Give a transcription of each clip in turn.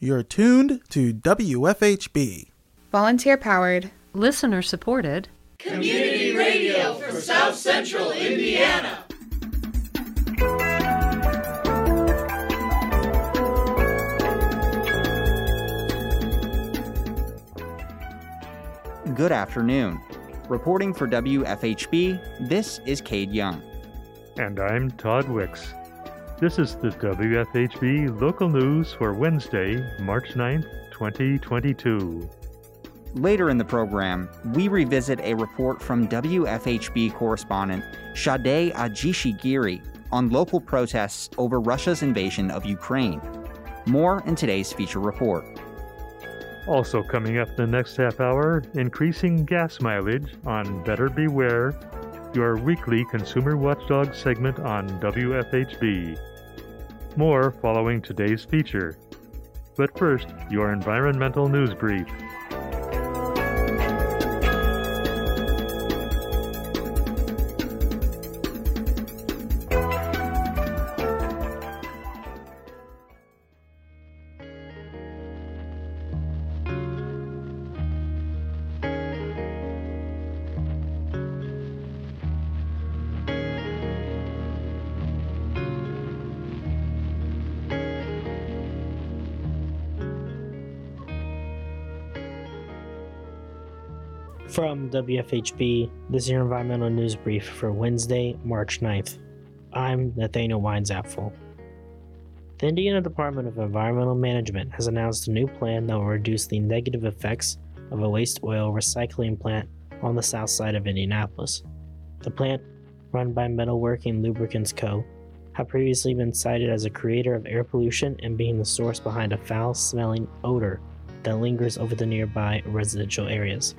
You're tuned to WFHB. Volunteer powered, listener supported, Community Radio for South Central Indiana. Good afternoon. Reporting for WFHB, this is Cade Young. And I'm Todd Wicks. This is the WFHB local news for Wednesday, March 9th, 2022. Later in the program, we revisit a report from WFHB correspondent Shade Ajishigiri on local protests over Russia's invasion of Ukraine. More in today's feature report. Also, coming up in the next half hour, increasing gas mileage on Better Beware, your weekly Consumer Watchdog segment on WFHB. More following today's feature. But first, your environmental news brief. WFHB, this is your environmental news brief for Wednesday, March 9th. I'm Nathaniel Weinzapfel. The Indiana Department of Environmental Management has announced a new plan that will reduce the negative effects of a waste oil recycling plant on the south side of Indianapolis. The plant, run by Metalworking Lubricants Co., had previously been cited as a creator of air pollution and being the source behind a foul smelling odor that lingers over the nearby residential areas.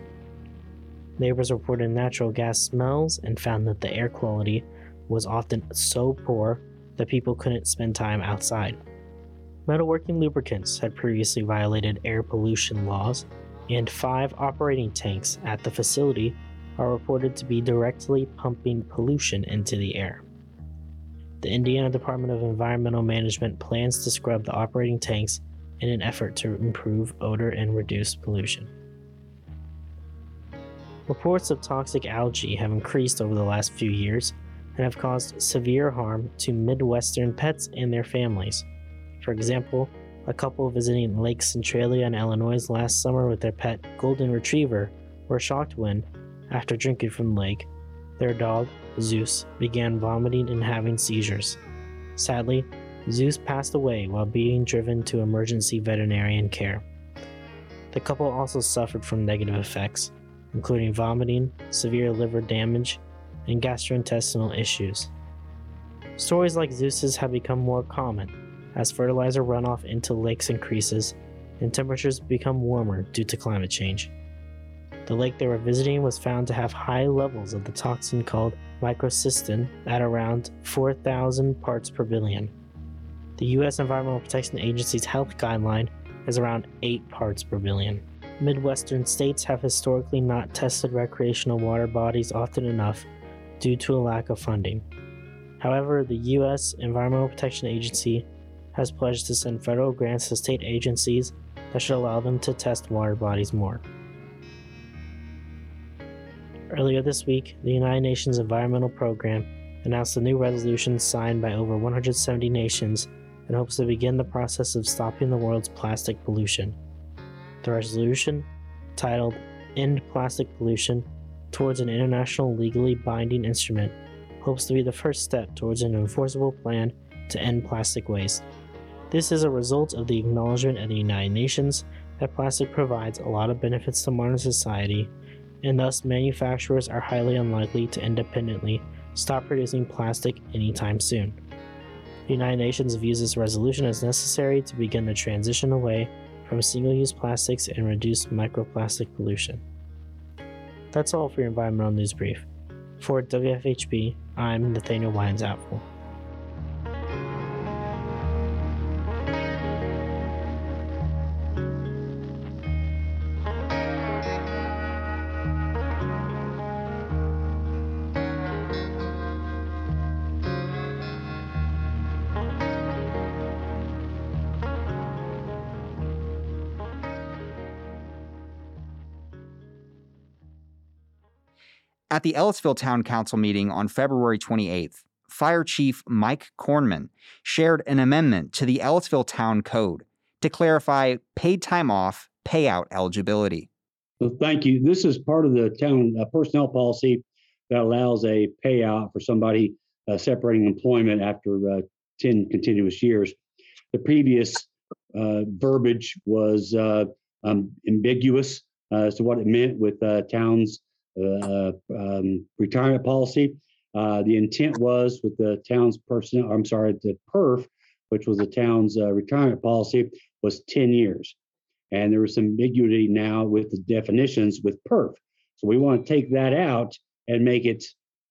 Neighbors reported natural gas smells and found that the air quality was often so poor that people couldn't spend time outside. Metalworking Lubricants had previously violated air pollution laws, and five operating tanks at the facility are reported to be directly pumping pollution into the air. The Indiana Department of Environmental Management plans to scrub the operating tanks in an effort to improve odor and reduce pollution. Reports of toxic algae have increased over the last few years and have caused severe harm to Midwestern pets and their families. For example, a couple visiting Lake Centralia in Illinois last summer with their pet golden retriever were shocked when, after drinking from the lake, their dog, Zeus, began vomiting and having seizures. Sadly, Zeus passed away while being driven to emergency veterinarian care. The couple also suffered from negative effects, including vomiting, severe liver damage, and gastrointestinal issues. Stories like Zeus's have become more common as fertilizer runoff into lakes increases and temperatures become warmer due to climate change. The lake they were visiting was found to have high levels of the toxin called microcystin at around 4,000 parts per billion. The U.S. Environmental Protection Agency's health guideline is around 8 parts per billion. Midwestern states have historically not tested recreational water bodies often enough due to a lack of funding. However, the U.S. Environmental Protection Agency has pledged to send federal grants to state agencies that should allow them to test water bodies more. Earlier this week, the United Nations Environmental Program announced a new resolution signed by over 170 nations in hopes to begin the process of stopping the world's plastic pollution. The resolution, titled End Plastic Pollution Towards an International Legally Binding Instrument, hopes to be the first step towards an enforceable plan to end plastic waste. This is a result of the acknowledgement at the United Nations that plastic provides a lot of benefits to modern society, and thus manufacturers are highly unlikely to independently stop producing plastic anytime soon. The United Nations views this resolution as necessary to begin the transition away from single use plastics and reduce microplastic pollution. That's all for your environmental news brief. For WFHB, I'm Nathaniel Weinzapfel. At the Ellettsville Town Council meeting on February 28th, Fire Chief Mike Kornman shared an amendment to the Ellettsville Town Code to clarify paid time off payout eligibility. Well, thank you. This is part of the town uh, personnel policy that allows a payout for somebody uh, separating employment after uh, 10 continuous years. The previous uh, verbiage was uh, um, ambiguous uh, as to what it meant with towns' um, retirement policy. the intent was with the town's personnel, I'm sorry, the PERF, which was the town's retirement policy, was 10 years. And there was some ambiguity now with the definitions with PERF. So we want to take that out and make it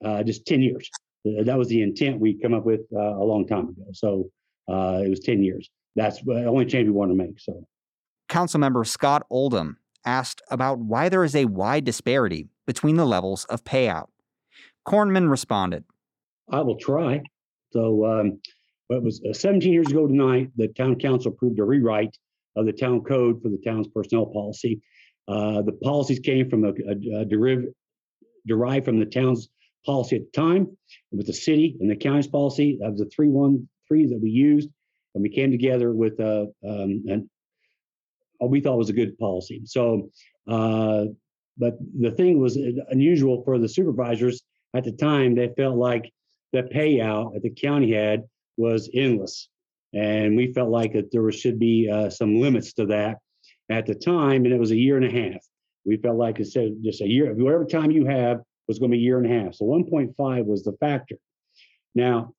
uh, just 10 years. That was the intent we come up with uh, a long time ago. So uh, it was 10 years. That's the only change we want to make. So, Councilmember Scott Oldham asked about why there is a wide disparity between the levels of payout. Kornman responded, I will try. So, um, it was uh, 17 years ago tonight, the town council approved a rewrite of the town code for the town's personnel policy. Uh, the policies came from a, a, a deriv- derived from the town's policy at the time with the city and the county's policy of the three one three that we used, and we came together with a uh, um, an, we thought was a good policy. So, uh, but the thing was unusual for the supervisors at the time. They felt like the payout that the county had was endless. And we felt like that there should be uh, some limits to that at the time, and it was a year and a half. We felt like instead of just a year, whatever time you have was going to be a year and a half. So 1.5 was the factor. Now,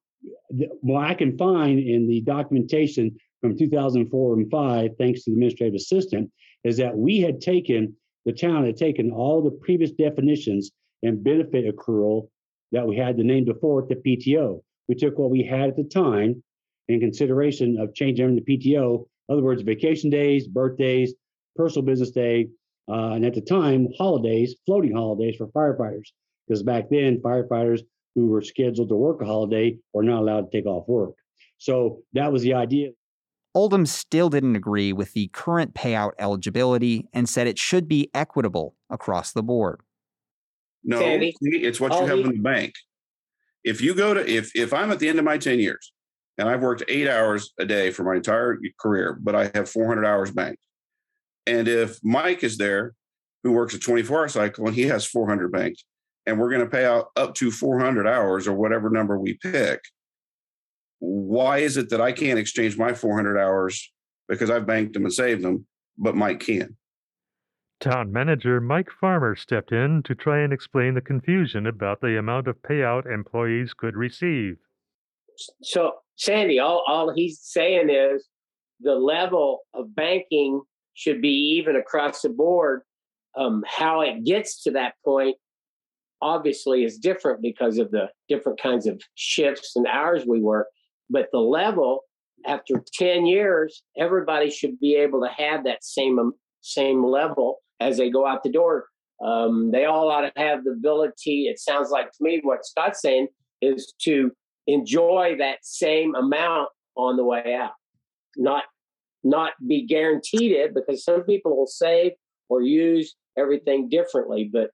what I can find in the documentation from 2004 and 5, thanks to the administrative assistant, is that we had taken, the town had taken all the previous definitions and benefit accrual that we had the name before it, the PTO. We took what we had at the time in consideration of changing the PTO. In other words, vacation days, birthdays, personal business day, uh, and at the time, holidays, floating holidays for firefighters. Because back then, firefighters who were scheduled to work a holiday were not allowed to take off work. So that was the idea. Oldham still didn't agree with the current payout eligibility and said it should be equitable across the board. No, Sandy, it's what you oh, have in the bank. If you go to if if I'm at the end of my 10 years and I've worked eight hours a day for my entire career, but I have 400 hours banked. And if Mike is there, who works a 24 hour cycle and he has 400 banked, and we're going to pay out up to 400 hours or whatever number we pick, why is it that I can't exchange my 400 hours because I've banked them and saved them, but Mike can? Town manager Mike Farmer stepped in to try and explain the confusion about the amount of payout employees could receive. So Sandy, all, all he's saying is the level of banking should be even across the board. Um, how it gets to that point obviously is different because of the different kinds of shifts and hours we work. But the level after 10 years, everybody should be able to have that same um, same level as they go out the door. Um, they all ought to have the ability. It sounds like to me what Scott's saying is to enjoy that same amount on the way out, not not be guaranteed it because some people will save or use everything differently, but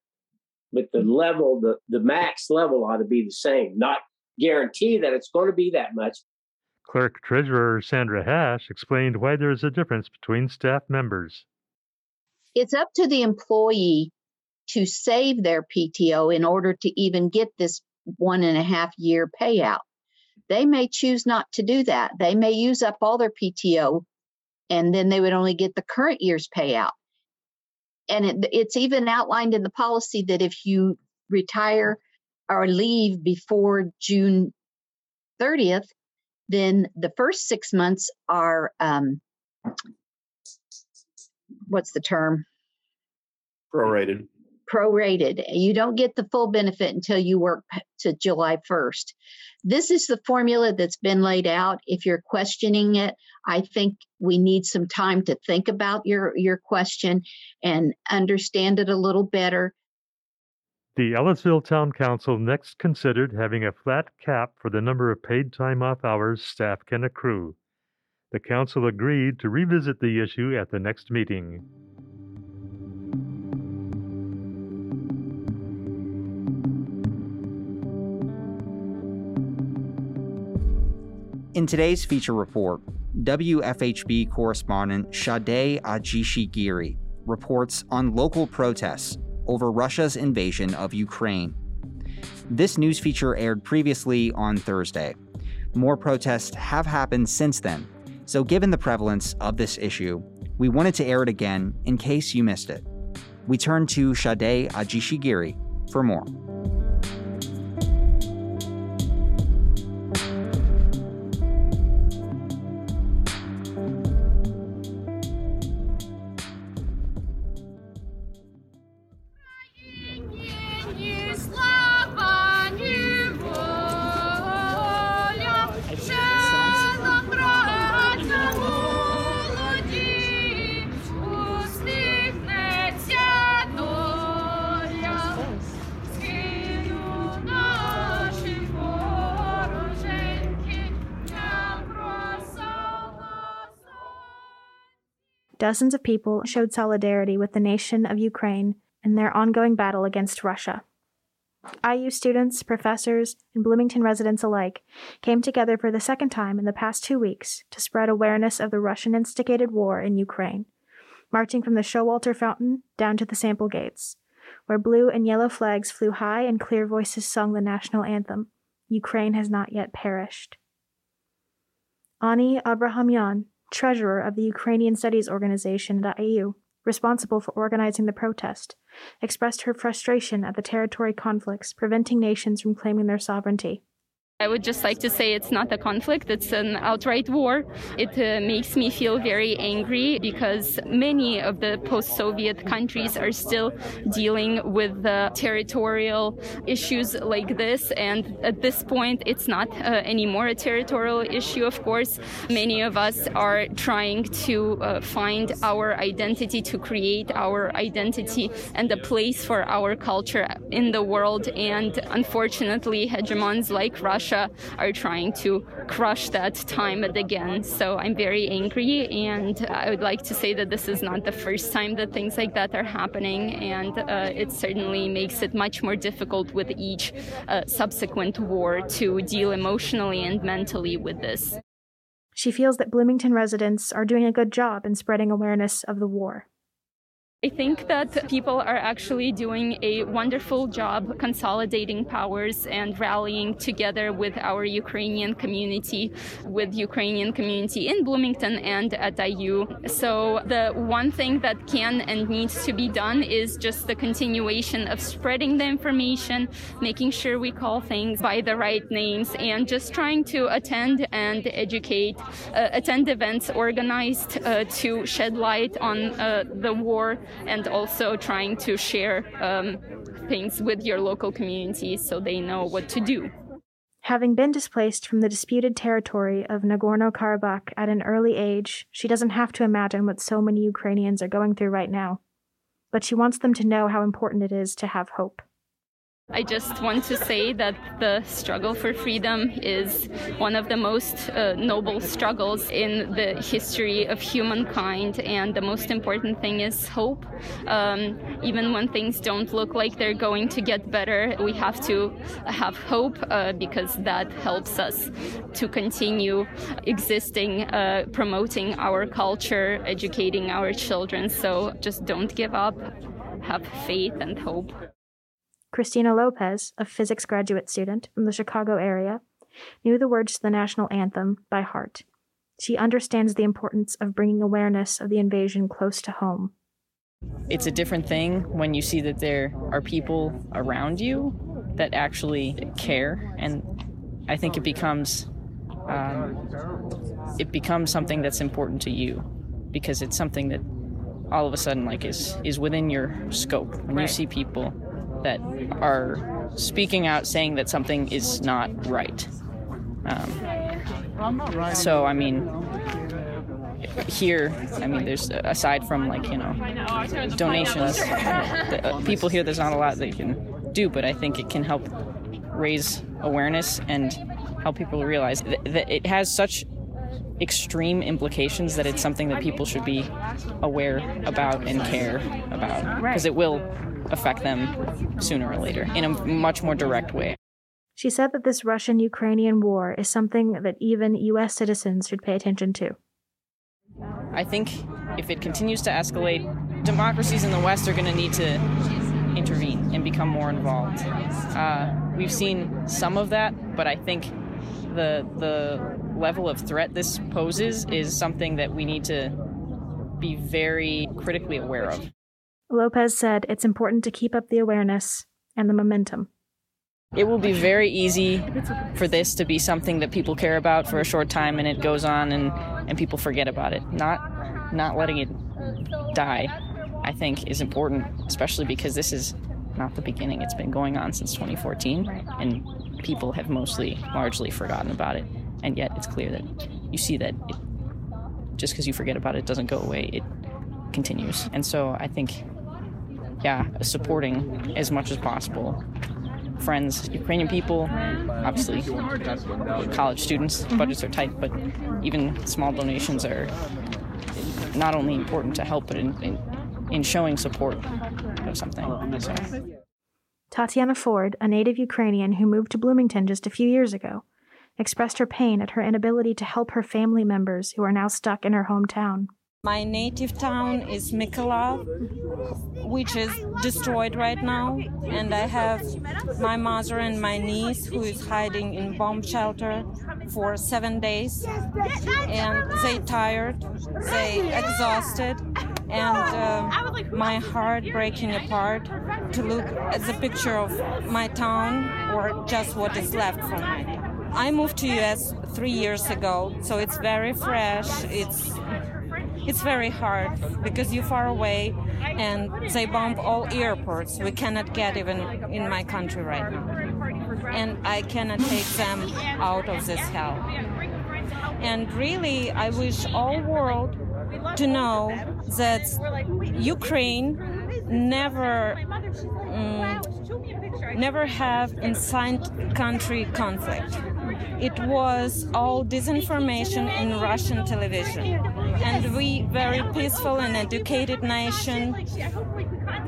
but the level, the the max level ought to be the same, not guarantee that it's going to be that much. Clerk Treasurer Sandra Hash explained why there is a difference between staff members. It's up to the employee to save their PTO in order to even get this one and a half year payout. They may choose not to do that. They may use up all their PTO and then they would only get the current year's payout. And it, it's even outlined in the policy that if you retire or leave before June 30th, then the first six months are um, what's the term? Prorated prorated. You don't get the full benefit until you work to July 1st. This is the formula that's been laid out. If you're questioning it, I think we need some time to think about your, your question and understand it a little better. The Ellettsville Town Council next considered having a flat cap for the number of paid time off hours staff can accrue. The council agreed to revisit the issue at the next meeting. In today's feature report, WFHB correspondent Shade Ajishigiri reports on local protests over Russia's invasion of Ukraine. This news feature aired previously on Thursday. More protests have happened since then, so given the prevalence of this issue, we wanted to air it again in case you missed it. We turn to Shade Ajishigiri for more. Dozens of people showed solidarity with the nation of Ukraine in their ongoing battle against Russia. IU students, professors, and Bloomington residents alike came together for the second time in the past two weeks to spread awareness of the Russian instigated war in Ukraine, marching from the Showalter Fountain down to the Sample Gates, where blue and yellow flags flew high and clear voices sung the national anthem Ukraine has not yet perished. Ani Abrahamyan, treasurer of the Ukrainian Studies Organization at IU, responsible for organizing the protest, expressed her frustration at the territory conflicts preventing nations from claiming their sovereignty. I would just like to say it's not a conflict, it's an outright war. It uh, makes me feel very angry because many of the post Soviet countries are still dealing with the territorial issues like this. And at this point, it's not uh, anymore a territorial issue, of course. Many of us are trying to uh, find our identity, to create our identity and a place for our culture in the world. And unfortunately, hegemons like Russia Russia are trying to crush that time again. So I'm very angry, and I would like to say that this is not the first time that things like that are happening, and uh, it certainly makes it much more difficult with each uh, subsequent war to deal emotionally and mentally with this. She feels that Bloomington residents are doing a good job in spreading awareness of the war. I think that people are actually doing a wonderful job consolidating powers and rallying together with our Ukrainian community, with Ukrainian community in Bloomington and at IU. So the one thing that can and needs to be done is just the continuation of spreading the information, making sure we call things by the right names, and just trying to attend and educate, uh, attend events organized uh, to shed light on uh, the war and also trying to share um, things with your local community so they know what to do. Having been displaced from the disputed territory of Nagorno Karabakh at an early age, she doesn't have to imagine what so many Ukrainians are going through right now. But she wants them to know how important it is to have hope. I just want to say that the struggle for freedom is one of the most uh, noble struggles in the history of humankind, and the most important thing is hope. Um, even when things don't look like they're going to get better, we have to have hope uh, because that helps us to continue existing, uh, promoting our culture, educating our children. So just don't give up, have faith and hope. Christina Lopez, a physics graduate student from the Chicago area, knew the words to the national anthem by heart. She understands the importance of bringing awareness of the invasion close to home. It's a different thing when you see that there are people around you that actually care, and I think it becomes um, it becomes something that's important to you because it's something that all of a sudden like is is within your scope when right. you see people that are speaking out saying that something is not right. Um, so, I mean, here, I mean, there's aside from like, you know, donations, uh, people here, there's not a lot they can do, but I think it can help raise awareness and help people realize that it has such extreme implications that it's something that people should be aware about and care about because it will affect them sooner or later in a much more direct way. She said that this Russian Ukrainian war is something that even U.S. citizens should pay attention to. I think if it continues to escalate, democracies in the West are going to need to intervene and become more involved. Uh, we've seen some of that, but I think the the level of threat this poses is something that we need to be very critically aware of. Lopez said it's important to keep up the awareness and the momentum. It will be very easy for this to be something that people care about for a short time and it goes on and, and people forget about it. Not not letting it die, I think, is important, especially because this is not the beginning. It's been going on since 2014 and people have mostly largely forgotten about it. And yet it's clear that you see that it, just because you forget about it doesn't go away, it continues. And so I think yeah, supporting as much as possible friends, Ukrainian people, obviously college students, budgets are tight, but even small donations are not only important to help, but in, in, in showing support of something. So. Tatiana Ford, a native Ukrainian who moved to Bloomington just a few years ago, expressed her pain at her inability to help her family members who are now stuck in her hometown. My native town is Mykolaiv, which is destroyed right now, and I have my mother and my niece who is hiding in bomb shelter for seven days, and they tired, they exhausted, and uh, my heart breaking apart to look at the picture of my town or just what is left from it. I moved to US three years ago, so it's very fresh. It's it's very hard because you're far away and they bomb all airports. We cannot get even in my country right now. And I cannot take them out of this hell. And really, I wish all world to know that Ukraine never um, never have inside country conflict. It was all disinformation in Russian television. And we very peaceful and educated nation.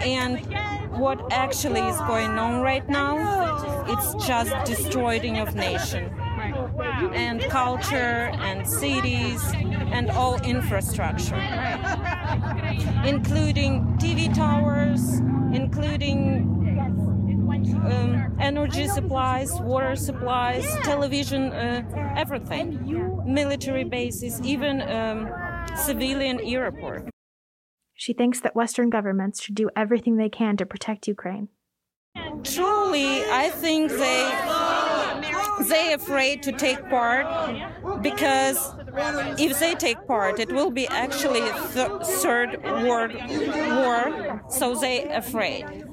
And what actually is going on right now, it's just destroying of nation and culture and cities and all infrastructure, including TV towers, including um, energy supplies, water supplies, television, uh, everything, military bases, even um, civilian airport. She thinks that Western governments should do everything they can to protect Ukraine. Truly, I think they they afraid to take part because if they take part, it will be actually th- third world war. So they afraid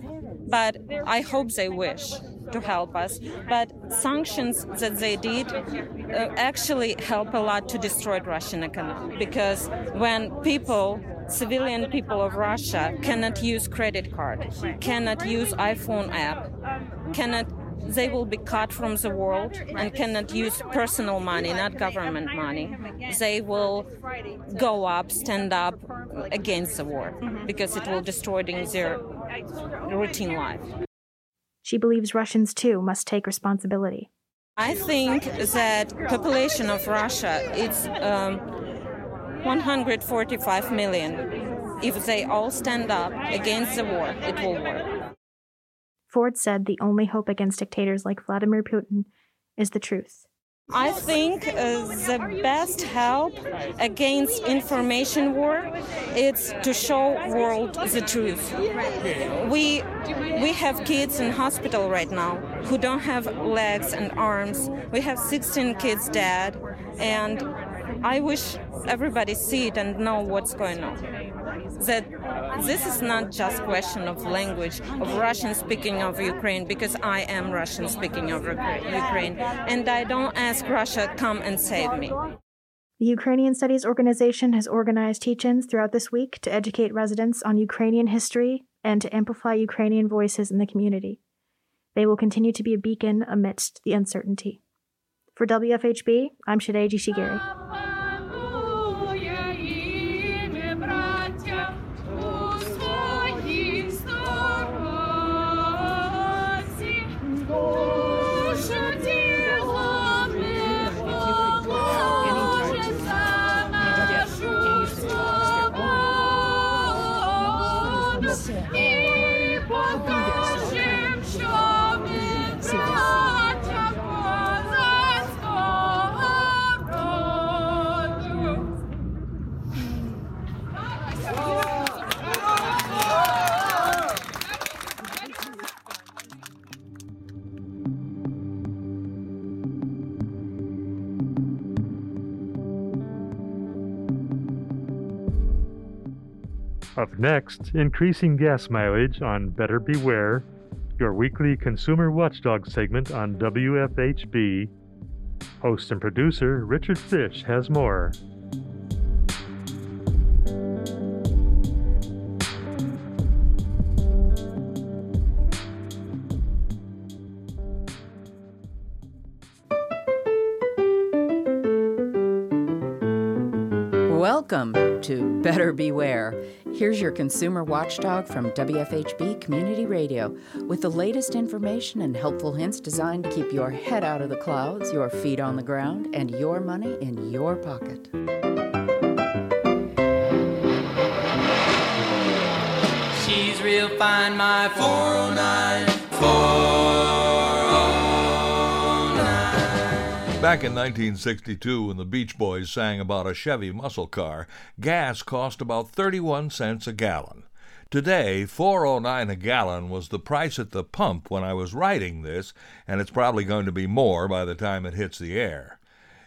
but I hope they wish to help us. But sanctions that they did uh, actually help a lot to destroy Russian economy because when people civilian people of Russia cannot use credit card, cannot use iPhone app, cannot they will be cut from the world and cannot use personal money, not government money. They will go up, stand up against the war because it will destroy their routine life. She believes Russians too must take responsibility. I think that population of Russia it's um, 145 million. If they all stand up against the war, it will work. Ford said the only hope against dictators like Vladimir Putin is the truth. I think uh, the best help against information war is to show world the truth. We we have kids in hospital right now who don't have legs and arms. We have 16 kids dead, and I wish everybody see it and know what's going on. That this is not just question of language of Russian speaking of Ukraine because I am Russian speaking of Ukraine and I don't ask Russia come and save me. The Ukrainian Studies Organization has organized teach-ins throughout this week to educate residents on Ukrainian history and to amplify Ukrainian voices in the community. They will continue to be a beacon amidst the uncertainty. For WFHB, I'm Shade Ajishigiri. Up next, increasing gas mileage on Better Beware, your weekly consumer watchdog segment on WFHB. Host and producer Richard Fish has more. Welcome to Better Beware. Here's your consumer watchdog from WFHB Community Radio with the latest information and helpful hints designed to keep your head out of the clouds, your feet on the ground, and your money in your pocket. She's real fine, my 409. Back in 1962, when the Beach Boys sang about a Chevy muscle car, gas cost about 31 cents a gallon. Today, 409 a gallon was the price at the pump when I was writing this, and it's probably going to be more by the time it hits the air.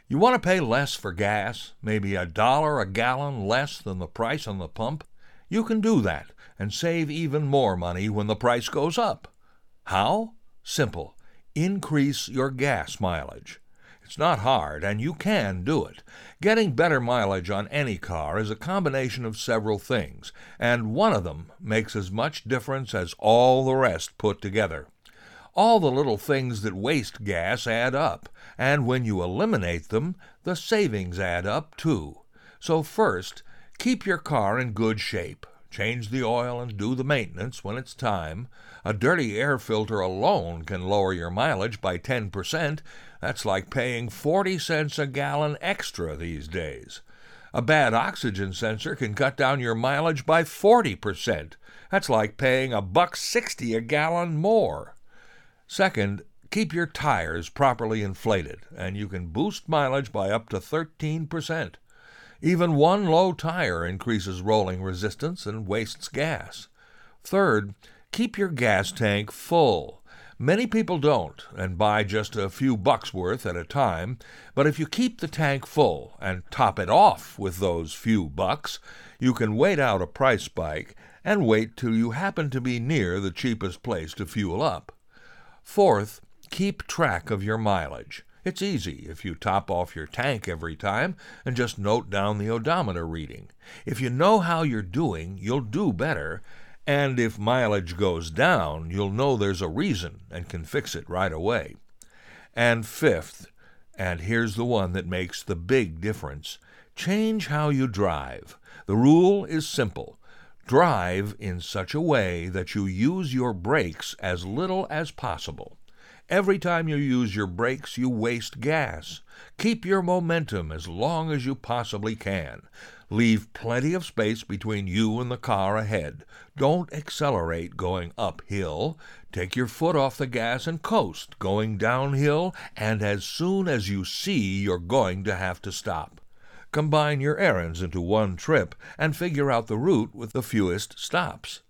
You want to pay less for gas, maybe a dollar a gallon less than the price on the pump? You can do that and save even more money when the price goes up. How? Simple. Increase your gas mileage. It's not hard, and you can do it. Getting better mileage on any car is a combination of several things, and one of them makes as much difference as all the rest put together. All the little things that waste gas add up, and when you eliminate them, the savings add up too. So, first, keep your car in good shape. Change the oil and do the maintenance when it's time. A dirty air filter alone can lower your mileage by 10%. That's like paying 40 cents a gallon extra these days. A bad oxygen sensor can cut down your mileage by 40%. That's like paying a buck 60 a gallon more. Second, keep your tires properly inflated, and you can boost mileage by up to 13%. Even one low tire increases rolling resistance and wastes gas. Third, keep your gas tank full. Many people don't and buy just a few bucks worth at a time, but if you keep the tank full and top it off with those few bucks, you can wait out a price spike and wait till you happen to be near the cheapest place to fuel up. Fourth, keep track of your mileage. It's easy if you top off your tank every time and just note down the odometer reading. If you know how you're doing, you'll do better, and if mileage goes down, you'll know there's a reason and can fix it right away. And fifth, and here's the one that makes the big difference change how you drive. The rule is simple drive in such a way that you use your brakes as little as possible. Every time you use your brakes, you waste gas. Keep your momentum as long as you possibly can. Leave plenty of space between you and the car ahead. Don't accelerate going uphill. Take your foot off the gas and coast going downhill, and as soon as you see you're going to have to stop. Combine your errands into one trip and figure out the route with the fewest stops.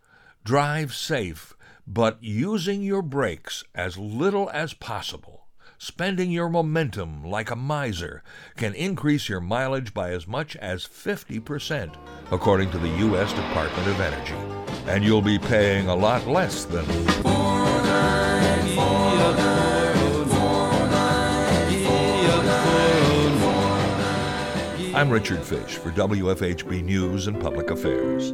Drive safe but using your brakes as little as possible, spending your momentum like a miser, can increase your mileage by as much as 50%, according to the U.S. Department of Energy. And you'll be paying a lot less than. I'm Richard Fish for WFHB News and Public Affairs.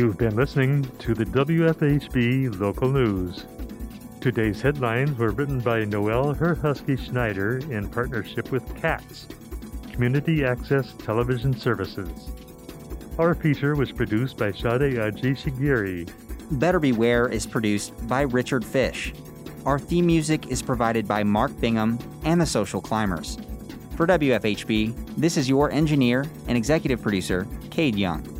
You've been listening to the WFHB local news. Today's headlines were written by Noel Herhusky Schneider in partnership with CATS, Community Access Television Services. Our feature was produced by Sade Ajishigiri. Better Beware is produced by Richard Fish. Our theme music is provided by Mark Bingham and the Social Climbers. For WFHB, this is your engineer and executive producer, Cade Young.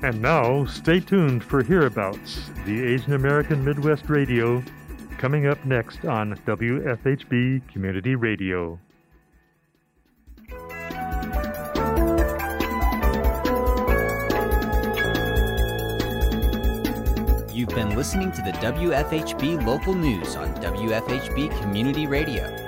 And now, stay tuned for Hereabouts, the Asian American Midwest Radio, coming up next on WFHB Community Radio. You've been listening to the WFHB local news on WFHB Community Radio.